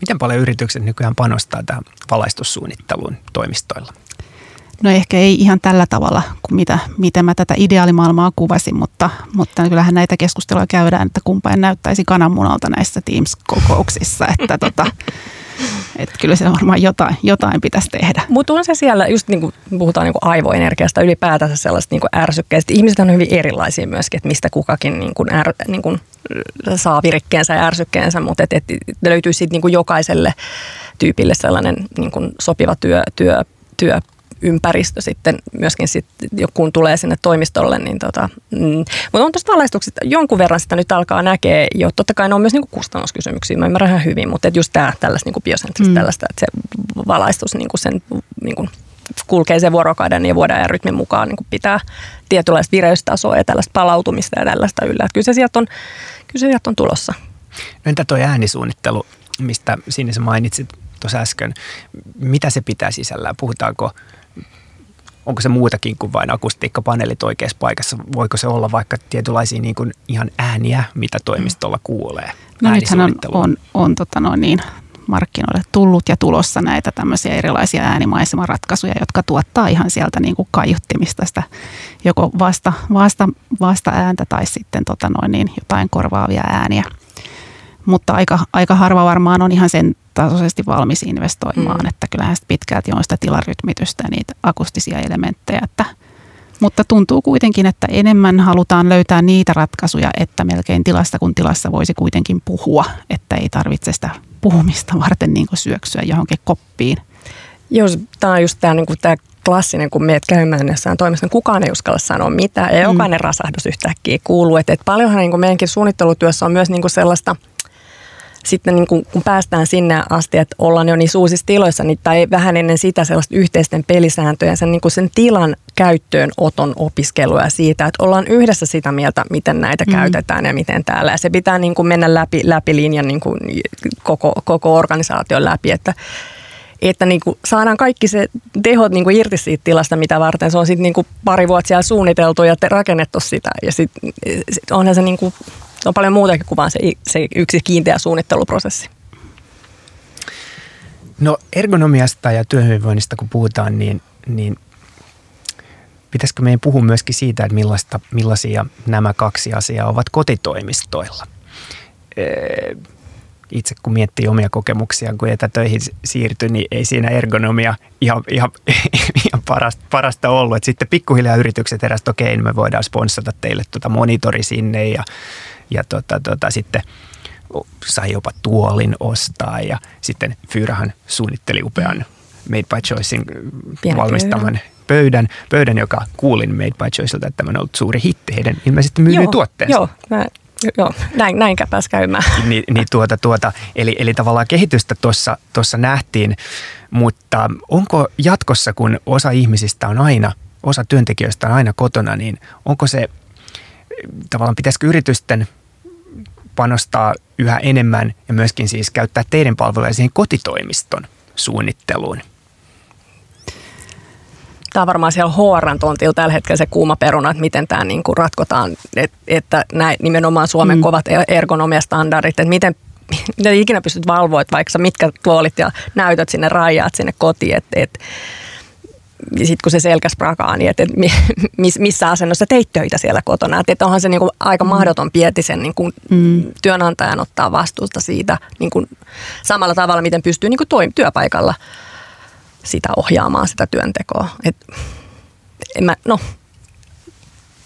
Miten paljon yritykset nykyään panostaa tähän valaistussuunnitteluun toimistoilla? No ehkä ei ihan tällä tavalla kuin mitä, miten mä tätä ideaalimaailmaa kuvasin, mutta, mutta kyllähän näitä keskusteluja käydään, että kumpaan näyttäisi kananmunalta näissä Teams-kokouksissa. Että tota, että kyllä se varmaan jotain, jotain pitäisi tehdä. Mutta on se siellä, just niin kuin puhutaan niin kuin aivoenergiasta, ylipäätänsä sellaista niin kuin ärsykkeistä. Ihmiset on hyvin erilaisia myöskin, että mistä kukakin niin kuin är, niin kuin saa virikkeensä ja ärsykkeensä, mutta et, et löytyy sitten niin kuin jokaiselle tyypille sellainen niin kuin sopiva työ, työ, työ ympäristö sitten myöskin sit, kun tulee sinne toimistolle. Niin tota, mm. Mutta on tuosta valaistuksesta jonkun verran sitä nyt alkaa näkee jo. Totta kai ne on myös niinku kustannuskysymyksiä, mä ymmärrän ihan hyvin, mutta just tämä tällaista niinku biosentristä, mm. tällaista, että se valaistus niinku sen niinku, kulkee sen vuorokauden ja vuoden ja rytmin mukaan niin pitää tietynlaista vireystasoa ja tällaista palautumista ja tällaista yllä. Että kyllä se sieltä on, kyllä se sieltä on tulossa. No entä tuo äänisuunnittelu, mistä sinne mainitsit tuossa äsken. Mitä se pitää sisällään? Puhutaanko onko se muutakin kuin vain akustiikkapaneelit oikeassa paikassa? Voiko se olla vaikka tietynlaisia niin kuin ihan ääniä, mitä toimistolla kuulee? No nythän on, on, on tota noin niin, markkinoille tullut ja tulossa näitä tämmöisiä erilaisia äänimaisemaratkaisuja, jotka tuottaa ihan sieltä niin kuin kaiuttimista sitä joko vasta, vasta, vasta ääntä tai sitten tota noin niin, jotain korvaavia ääniä. Mutta aika, aika harva varmaan on ihan sen tasoisesti valmis investoimaan, mm. että kyllähän sitä pitkälti on sitä tilarytmitystä ja niitä akustisia elementtejä, että mutta tuntuu kuitenkin, että enemmän halutaan löytää niitä ratkaisuja, että melkein tilasta kun tilassa voisi kuitenkin puhua, että ei tarvitse sitä puhumista varten niin syöksyä johonkin koppiin. Joo, tämä on just tämä, niin tämä klassinen, kun meet käymään jossain toimistossa, niin kukaan ei uskalla sanoa mitään ja jokainen mm. rasahdus yhtäkkiä kuuluu. Että, että paljonhan niin kuin meidänkin suunnittelutyössä on myös niin kuin sellaista – sitten niin kun, kun päästään sinne asti, että ollaan jo niissä uusissa tiloissa, niin, tai vähän ennen sitä sellaista yhteisten pelisääntöjä, sen, niin sen tilan käyttöönoton opiskelua siitä, että ollaan yhdessä sitä mieltä, miten näitä mm. käytetään ja miten täällä. Ja se pitää niin kuin mennä läpi, läpi linjan niin kuin koko, koko organisaation läpi, että että niin kuin saadaan kaikki se tehot niin kuin irti siitä tilasta, mitä varten se on sitten niin kuin pari vuotta siellä suunniteltu ja rakennettu sitä. Ja sitten sit onhan se niin kuin on paljon muutakin kuin vain se, se yksi kiinteä suunnitteluprosessi. No ergonomiasta ja työhyvinvoinnista kun puhutaan, niin, niin pitäisikö meidän puhua myöskin siitä, että millaista, millaisia nämä kaksi asiaa ovat kotitoimistoilla? Itse kun miettii omia kokemuksia, kun etätöihin siirtyi, niin ei siinä ergonomia ihan, ihan, ihan parasta, parasta ollut. Et sitten pikkuhiljaa yritykset eräsivät, että okei, niin me voidaan sponsata teille tuota monitori sinne ja ja tota, tota, sitten sai jopa tuolin ostaa ja sitten Fyyrahan suunnitteli upean Made by Choicein Pienen valmistaman pöydän, pöydän, joka kuulin Made by Choiceilta, että tämä on ollut suuri hitti heidän ilmeisesti myydyn tuotteensa. Joo, mä, joo näin, näin pääsi käymään. Ni, niin tuota, tuota, eli, eli tavallaan kehitystä tuossa nähtiin, mutta onko jatkossa, kun osa ihmisistä on aina, osa työntekijöistä on aina kotona, niin onko se, tavallaan pitäisikö yritysten panostaa yhä enemmän ja myöskin siis käyttää teidän palveluja siihen kotitoimiston suunnitteluun? Tämä on varmaan siellä hr tontilla tällä hetkellä se kuuma peruna, että miten tämä niin kuin ratkotaan, että, että näin, nimenomaan Suomen mm. kovat e- ergonomiastandardit, että miten mitä ikinä pystyt valvoa, että vaikka mitkä tuolit ja näytöt sinne rajaat sinne kotiin, että, että sitten kun se selkäs prakaa, niin että, että missä asennossa teit töitä siellä kotona. Että, että onhan se niin kuin aika mm. mahdoton pieti sen niin kuin mm. työnantajan ottaa vastuusta siitä niin kuin samalla tavalla, miten pystyy niin kuin toim- työpaikalla sitä ohjaamaan sitä työntekoa. Et, en mä, no,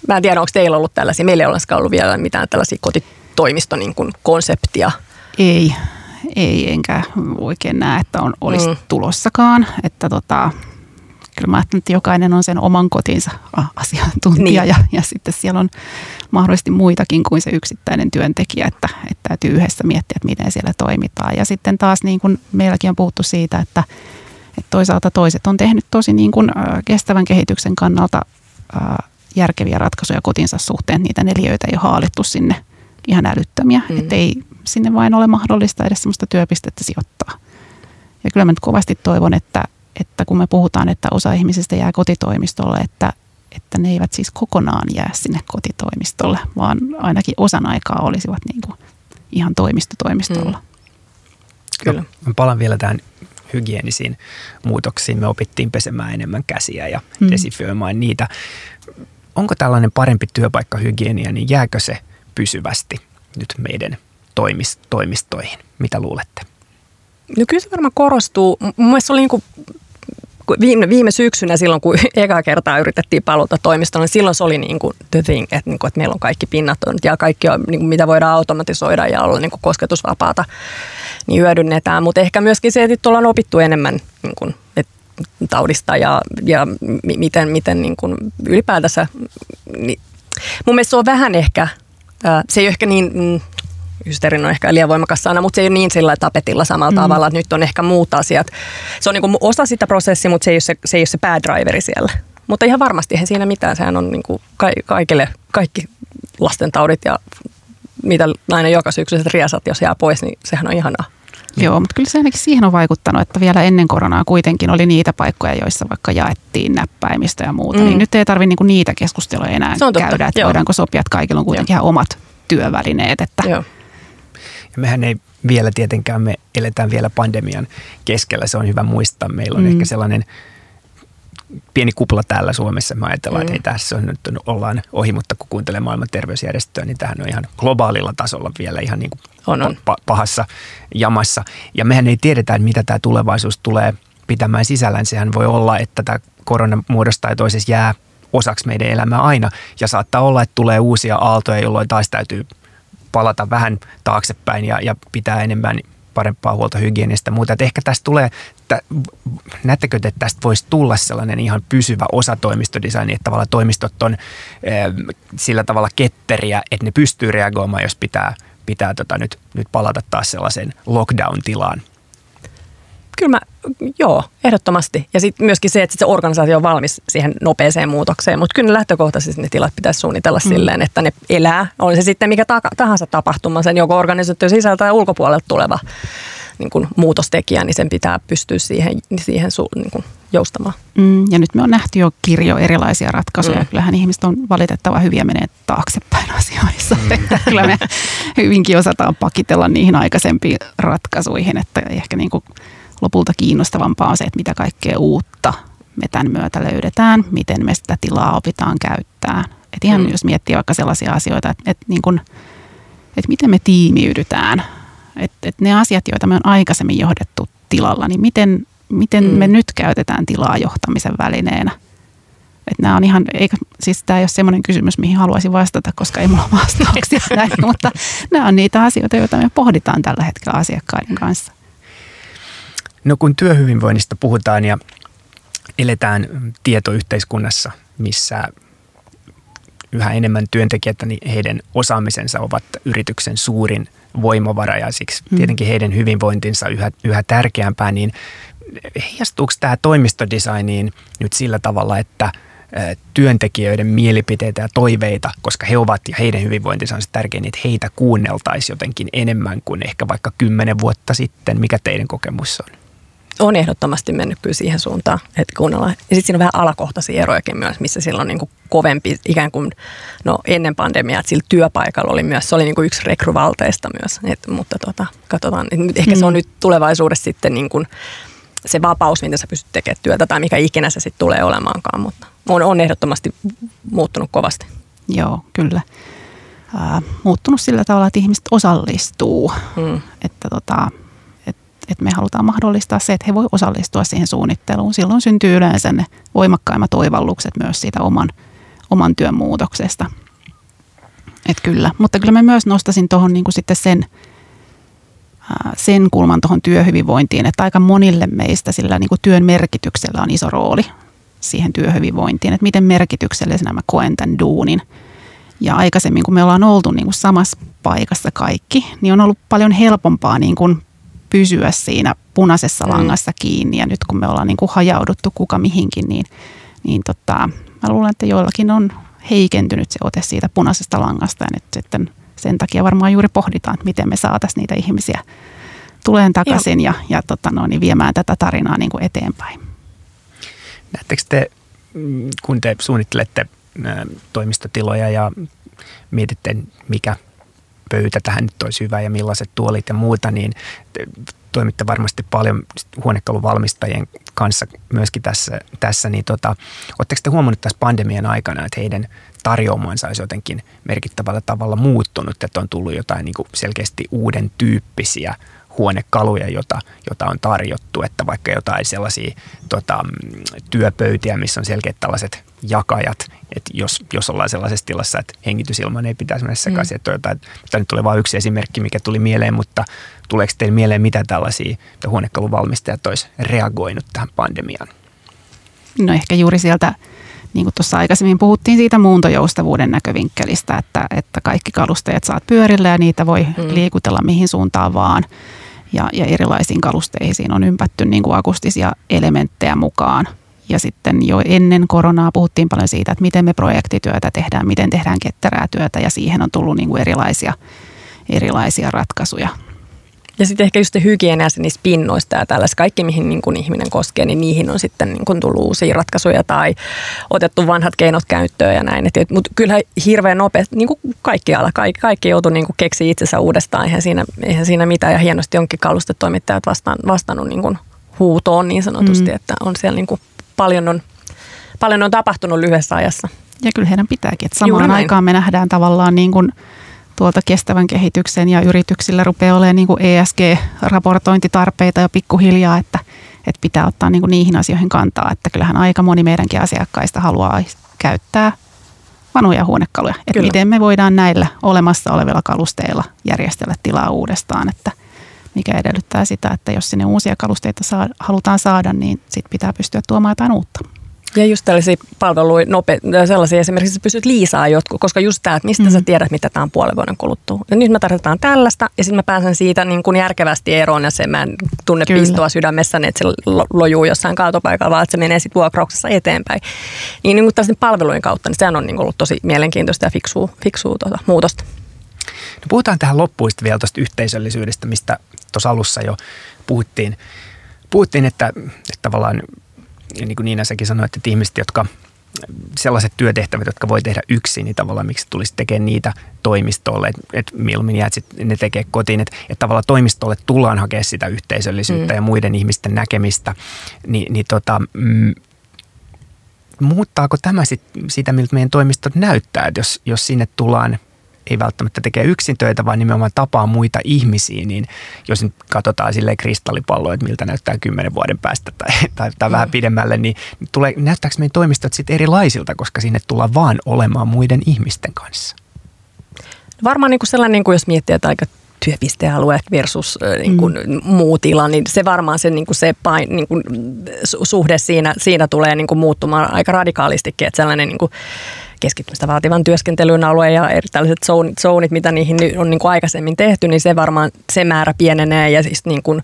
mä en tiedä, onko teillä ollut tällaisia, meillä ei ole ollut vielä mitään tällaisia kotitoimiston niin kuin konseptia. Ei, ei, enkä oikein näe, että on, olisi mm. tulossakaan. Että tota, kyllä mä ajattelen, että jokainen on sen oman kotinsa asiantuntija niin. ja, ja sitten siellä on mahdollisesti muitakin kuin se yksittäinen työntekijä, että, että täytyy yhdessä miettiä, että miten siellä toimitaan. Ja sitten taas niin kuin meilläkin on puhuttu siitä, että, että toisaalta toiset on tehnyt tosi niin kuin kestävän kehityksen kannalta järkeviä ratkaisuja kotinsa suhteen, niitä neliöitä ei ole haalittu sinne ihan älyttömiä, mm. että ei sinne vain ole mahdollista edes sellaista työpistettä sijoittaa. Ja kyllä mä nyt kovasti toivon, että, että kun me puhutaan, että osa ihmisistä jää kotitoimistolle, että, että ne eivät siis kokonaan jää sinne kotitoimistolle, vaan ainakin osan aikaa olisivat niin kuin ihan toimistotoimistolla. Mm. Kyllä. Mä palaan vielä tähän hygienisiin muutoksiin. Me opittiin pesemään enemmän käsiä ja mm. desifioimaan niitä. Onko tällainen parempi työpaikkahygienia, niin jääkö se pysyvästi nyt meidän toimistoihin? Mitä luulette? No kyllä se varmaan korostuu. Mun mielestä se oli niin kuin viime, viime syksynä silloin, kun eka kertaa yritettiin palata toimistoon, niin silloin se oli niin kuin the thing, että, niin kuin, että meillä on kaikki pinnat on, ja kaikki, on, niin kuin, mitä voidaan automatisoida ja olla niin kuin kosketusvapaata, niin hyödynnetään. Mutta ehkä myöskin se, että ollaan opittu enemmän niin kuin, että taudista ja, ja miten, miten niin kuin ylipäätänsä. Niin, mun mielestä se on vähän ehkä, se ei ole ehkä niin hysterin on ehkä liian voimakas sana, mutta se ei ole niin sillä tapetilla samalla mm. tavalla, että nyt on ehkä muut asiat. Se on niin osa sitä prosessia, mutta se ei ole se, se, ei ole se päädriveri siellä. Mutta ihan varmasti eihän siinä mitään. Sehän on niin kuin kaikille, kaikki lastentaudit ja mitä aina joka syksyiset riasat, jos jää pois, niin sehän on ihanaa. Joo, mutta kyllä se ainakin siihen on vaikuttanut, että vielä ennen koronaa kuitenkin oli niitä paikkoja, joissa vaikka jaettiin näppäimistä ja muuta, niin mm. niin nyt ei tarvitse niinku niitä keskusteluja enää käydä, että Joo. voidaanko sopia, että kaikilla on kuitenkin ihan omat työvälineet. Että Joo. Ja mehän ei vielä tietenkään, me eletään vielä pandemian keskellä, se on hyvä muistaa. Meillä on mm. ehkä sellainen pieni kupla täällä Suomessa. Mä ajatellaan, mm. että ei tässä on nyt ollaan ohi, mutta kun kuuntelee maailman terveysjärjestöä, niin tähän on ihan globaalilla tasolla vielä ihan niin kuin on, on. pahassa jamassa. Ja mehän ei tiedetä, mitä tämä tulevaisuus tulee pitämään sisällään. Sehän voi olla, että tämä korona muodostaa ja toisessa jää osaksi meidän elämää aina. Ja saattaa olla, että tulee uusia aaltoja, jolloin taas täytyy palata vähän taaksepäin ja, ja pitää enemmän parempaa huolta hygienistä muuta. Että ehkä tästä tulee, että, näettekö, että tästä voisi tulla sellainen ihan pysyvä osa toimistodesigni, että tavallaan toimistot on e, sillä tavalla ketteriä, että ne pystyy reagoimaan, jos pitää, pitää tota nyt, nyt palata taas sellaiseen lockdown-tilaan kyllä mä, joo, ehdottomasti. Ja sitten myöskin se, että se organisaatio on valmis siihen nopeeseen muutokseen. Mutta kyllä lähtökohtaisesti ne tilat pitäisi suunnitella mm. silleen, että ne elää. On se sitten mikä tahansa tapahtuma, sen joko organisaatio sisältä tai ulkopuolelta tuleva niin kuin muutostekijä, niin sen pitää pystyä siihen, siihen su, niin kuin joustamaan. Mm, ja nyt me on nähty jo kirjo erilaisia ratkaisuja. Mm. Kyllähän ihmiset on valitettava hyviä menee taaksepäin asioissa. Mm. Että kyllä me hyvinkin osataan pakitella niihin aikaisempiin ratkaisuihin, että ehkä niin kuin lopulta kiinnostavampaa on se, että mitä kaikkea uutta me tämän myötä löydetään, miten me sitä tilaa opitaan käyttää. Et ihan mm. jos miettii vaikka sellaisia asioita, että, että, niin kun, että miten me tiimiydytään, että, että ne asiat, joita me on aikaisemmin johdettu tilalla, niin miten, miten mm. me nyt käytetään tilaa johtamisen välineenä. Että nämä on ihan, eikä, siis tämä ei ole semmoinen kysymys, mihin haluaisin vastata, koska ei mulla ole vastauksia näihin, mutta nämä on niitä asioita, joita me pohditaan tällä hetkellä asiakkaiden kanssa. No kun työhyvinvoinnista puhutaan ja eletään tietoyhteiskunnassa, missä yhä enemmän työntekijät, niin heidän osaamisensa ovat yrityksen suurin voimavara ja siksi mm. tietenkin heidän hyvinvointinsa yhä, yhä tärkeämpää, niin heijastuuko tämä toimistodesigniin nyt sillä tavalla, että työntekijöiden mielipiteitä ja toiveita, koska he ovat ja heidän hyvinvointinsa on se tärkein, niin että heitä kuunneltaisiin jotenkin enemmän kuin ehkä vaikka kymmenen vuotta sitten. Mikä teidän kokemus on? On ehdottomasti mennyt kyllä siihen suuntaan, että kuunnellaan. Ja sitten siinä on vähän alakohtaisia erojakin myös, missä sillä on niin kuin kovempi ikään kuin no ennen pandemiaa, että sillä työpaikalla oli myös, se oli niin kuin yksi rekryvalteista myös. Et, mutta tota, katsotaan, että ehkä se on mm. nyt tulevaisuudessa sitten niin kuin se vapaus, mitä sä pystyt tekemään työtä tai mikä ikinä se sitten tulee olemaankaan, mutta on, on ehdottomasti muuttunut kovasti. Joo, kyllä. Äh, muuttunut sillä tavalla, että ihmiset osallistuu. Mm. Että tota, että me halutaan mahdollistaa se, että he voi osallistua siihen suunnitteluun. Silloin syntyy yleensä ne voimakkaimmat oivallukset myös siitä oman, oman työn muutoksesta. Et kyllä, mutta kyllä mä myös nostasin tuohon niin sitten sen, sen kulman tuohon työhyvinvointiin, että aika monille meistä sillä niin kuin työn merkityksellä on iso rooli siihen työhyvinvointiin, että miten merkityksellisenä mä koen tämän duunin. Ja aikaisemmin, kun me ollaan oltu niin kuin samassa paikassa kaikki, niin on ollut paljon helpompaa niin kuin pysyä siinä punaisessa mm. langassa kiinni. Ja nyt kun me ollaan niin kuin hajauduttu kuka mihinkin, niin, niin tota, mä luulen, että joillakin on heikentynyt se ote siitä punaisesta langasta. Ja nyt sitten sen takia varmaan juuri pohditaan, että miten me saataisiin niitä ihmisiä tuleen takaisin Joo. ja, ja tota no, niin viemään tätä tarinaa niin kuin eteenpäin. Näettekö te, mm, kun te suunnittelette toimistotiloja ja mietitte, mikä pöytä tähän nyt olisi hyvä ja millaiset tuolit ja muuta, niin toimitte varmasti paljon huonekaluvalmistajien kanssa myöskin tässä, tässä niin tota, oletteko te huomannut tässä pandemian aikana, että heidän tarjoamansa olisi jotenkin merkittävällä tavalla muuttunut, että on tullut jotain niin kuin selkeästi uuden tyyppisiä huonekaluja, jota, jota on tarjottu, että vaikka jotain sellaisia tota, työpöytiä, missä on selkeät tällaiset jakajat, että jos, jos ollaan sellaisessa tilassa, että hengitysilman ei pitäisi mennä sekaisin, mm. että jotain, tämä nyt oli vain yksi esimerkki, mikä tuli mieleen, mutta tuleeko teille mieleen, mitä tällaisia huonekaluvalmistajat olisi reagoinut tähän pandemiaan? No ehkä juuri sieltä niin kuin tuossa aikaisemmin puhuttiin siitä muuntojoustavuuden näkövinkkelistä, että, että kaikki kalusteet saat pyörille ja niitä voi mm. liikutella mihin suuntaan vaan ja, ja erilaisiin kalusteisiin on ympätty niin kuin akustisia elementtejä mukaan. Ja sitten jo ennen koronaa puhuttiin paljon siitä, että miten me projektityötä tehdään, miten tehdään ketterää työtä ja siihen on tullut niin kuin erilaisia, erilaisia ratkaisuja. Ja sitten ehkä just se hygienia niistä pinnoista ja tällaista, kaikki mihin niin kuin ihminen koskee, niin niihin on sitten niin kuin tullut uusia ratkaisuja tai otettu vanhat keinot käyttöön ja näin. Mutta kyllähän hirveän nopeasti, niin kuin kaikki ala, kaikki, kaikki joutuu niin kuin keksiä itsensä uudestaan, eihän siinä, eihän siinä mitään. Ja hienosti onkin kalustetoimittajat vastaan, vastannut niin kuin huutoon niin sanotusti, mm. että on siellä niin kuin paljon, on, paljon on tapahtunut lyhyessä ajassa. Ja kyllä heidän pitääkin, että samaan aikaan me nähdään tavallaan niin kuin – tuolta kestävän kehityksen ja yrityksillä rupeaa olemaan niin kuin ESG-raportointitarpeita jo pikkuhiljaa, että, että pitää ottaa niin kuin niihin asioihin kantaa. Että kyllähän aika moni meidänkin asiakkaista haluaa käyttää vanhoja huonekaluja. Että miten me voidaan näillä olemassa olevilla kalusteilla järjestellä tilaa uudestaan, että mikä edellyttää sitä, että jos sinne uusia kalusteita saa, halutaan saada, niin sit pitää pystyä tuomaan jotain uutta. Ja just tällaisia palveluja, nope, sellaisia esimerkiksi, että pystyt liisaa jotkut, koska just tämä, että mistä mm. sä tiedät, mitä tämä on puolen vuoden kuluttua. Ja nyt me tarvitaan tällaista, ja sitten mä pääsen siitä niin kuin järkevästi eroon, ja se mä en tunne Kyllä. pistoa sydämessäni, että se lojuu jossain kaatopaikalla, vaan että se menee sitten vuokrauksessa eteenpäin. Niin, niin kuin palvelujen kautta, niin sehän on niin ollut tosi mielenkiintoista ja fiksua, fiksua tuota, muutosta. No puhutaan tähän loppuista vielä tuosta yhteisöllisyydestä, mistä tuossa alussa jo puhuttiin. Puhuttiin, että, että tavallaan niin kuin Niina säkin sanoit, että ihmiset, jotka sellaiset työtehtävät, jotka voi tehdä yksin, niin tavallaan miksi tulisi tekemään niitä toimistolle, että et mieluummin jäät sit ne tekee kotiin, että et tavallaan toimistolle tullaan hakea sitä yhteisöllisyyttä mm. ja muiden ihmisten näkemistä, Ni, niin tota, mm, muuttaako tämä sit, sitä, miltä meidän toimistot näyttää, että jos, jos sinne tullaan ei välttämättä tekee yksin töitä, vaan nimenomaan tapaa muita ihmisiä, niin jos nyt katsotaan sille kristallipalloa, että miltä näyttää kymmenen vuoden päästä tai, tai, tai mm. vähän pidemmälle, niin tulee, näyttääkö meidän toimistot sitten erilaisilta, koska sinne tullaan vaan olemaan muiden ihmisten kanssa? Varmaan niin kuin sellainen, niin kuin jos miettii, että aika työpistealue versus niin kuin mm. muu tila, niin se varmaan se, niin kuin se pain, niin kuin suhde siinä, siinä tulee niin kuin muuttumaan aika radikaalistikin, että sellainen niin kuin keskittymistä vaativan työskentelyn alue ja eri tällaiset zonit, zonit mitä niihin on niin kuin aikaisemmin tehty, niin se varmaan se määrä pienenee ja siis niin kuin,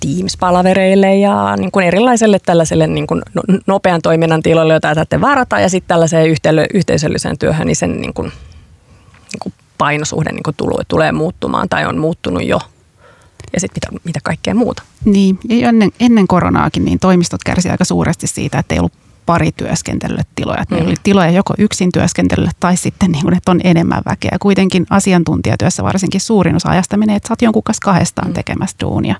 Teams-palavereille ja niin kuin erilaiselle tällaiselle niin kuin no, nopean toiminnan tiloille, joita saatte varata ja sitten tällaiseen yhteisölliseen työhön, niin sen niin kuin, niin kuin painosuhde niin kuin tulee, tulee muuttumaan tai on muuttunut jo. Ja sitten mitä, mitä kaikkea muuta. Niin, ja ennen, ennen koronaakin niin toimistot kärsivät aika suuresti siitä, että ei ollut pari työskentelylle tiloja. Mm. Meillä oli tiloja joko yksin työskentelylle tai sitten niin kuin, että on enemmän väkeä. Kuitenkin asiantuntijatyössä varsinkin suurin osa ajasta menee, että sä oot jonkun kanssa kahdestaan mm. tekemässä duunia.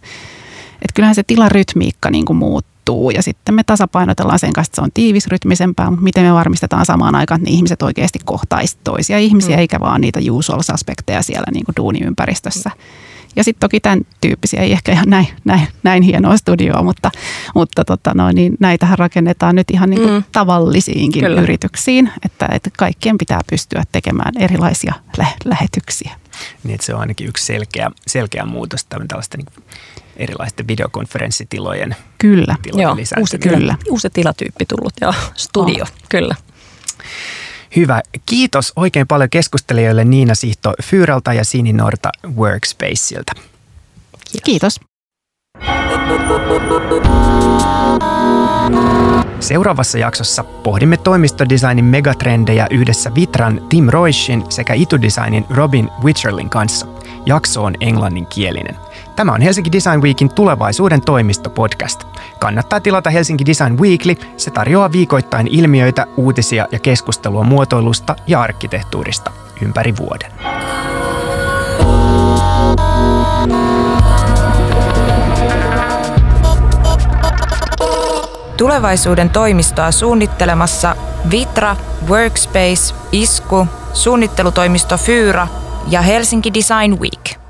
Että kyllähän se tilarytmiikka niin kuin muuttuu ja sitten me tasapainotellaan sen kanssa, että se on tiivisrytmisempää, mutta miten me varmistetaan samaan aikaan, että ne ihmiset oikeasti kohtaisivat toisia ihmisiä, mm. eikä vaan niitä usual-aspekteja siellä niin kuin duuniympäristössä. Mm. Ja sitten toki tämän tyyppisiä, ei ehkä ihan näin, näin, näin hienoa studioa, mutta, mutta tota no, niin näitähän rakennetaan nyt ihan niin kuin mm. tavallisiinkin Kyllä. yrityksiin, että, että kaikkien pitää pystyä tekemään erilaisia lä- lähetyksiä. Niin, että se on ainakin yksi selkeä, selkeä muutos tällaista niin erilaisten videokonferenssitilojen Kyllä, joo, uusi, kyllä. uusi tilatyyppi tullut, joo, studio, oh. kyllä. Hyvä. Kiitos oikein paljon keskustelijoille Niina Sihto Fyyralta ja Sini Norta Workspaceilta. Kiitos. Seuraavassa jaksossa pohdimme toimistodesignin megatrendejä yhdessä Vitran Tim Roisin sekä Itudesignin Robin Witcherlin kanssa. Jakso on englanninkielinen. Tämä on Helsinki Design Weekin tulevaisuuden toimistopodcast. Kannattaa tilata Helsinki Design Weekly. Se tarjoaa viikoittain ilmiöitä, uutisia ja keskustelua muotoilusta ja arkkitehtuurista ympäri vuoden. Tulevaisuuden toimistoa suunnittelemassa Vitra, Workspace, Isku, suunnittelutoimisto Fyra ja Helsinki Design Week.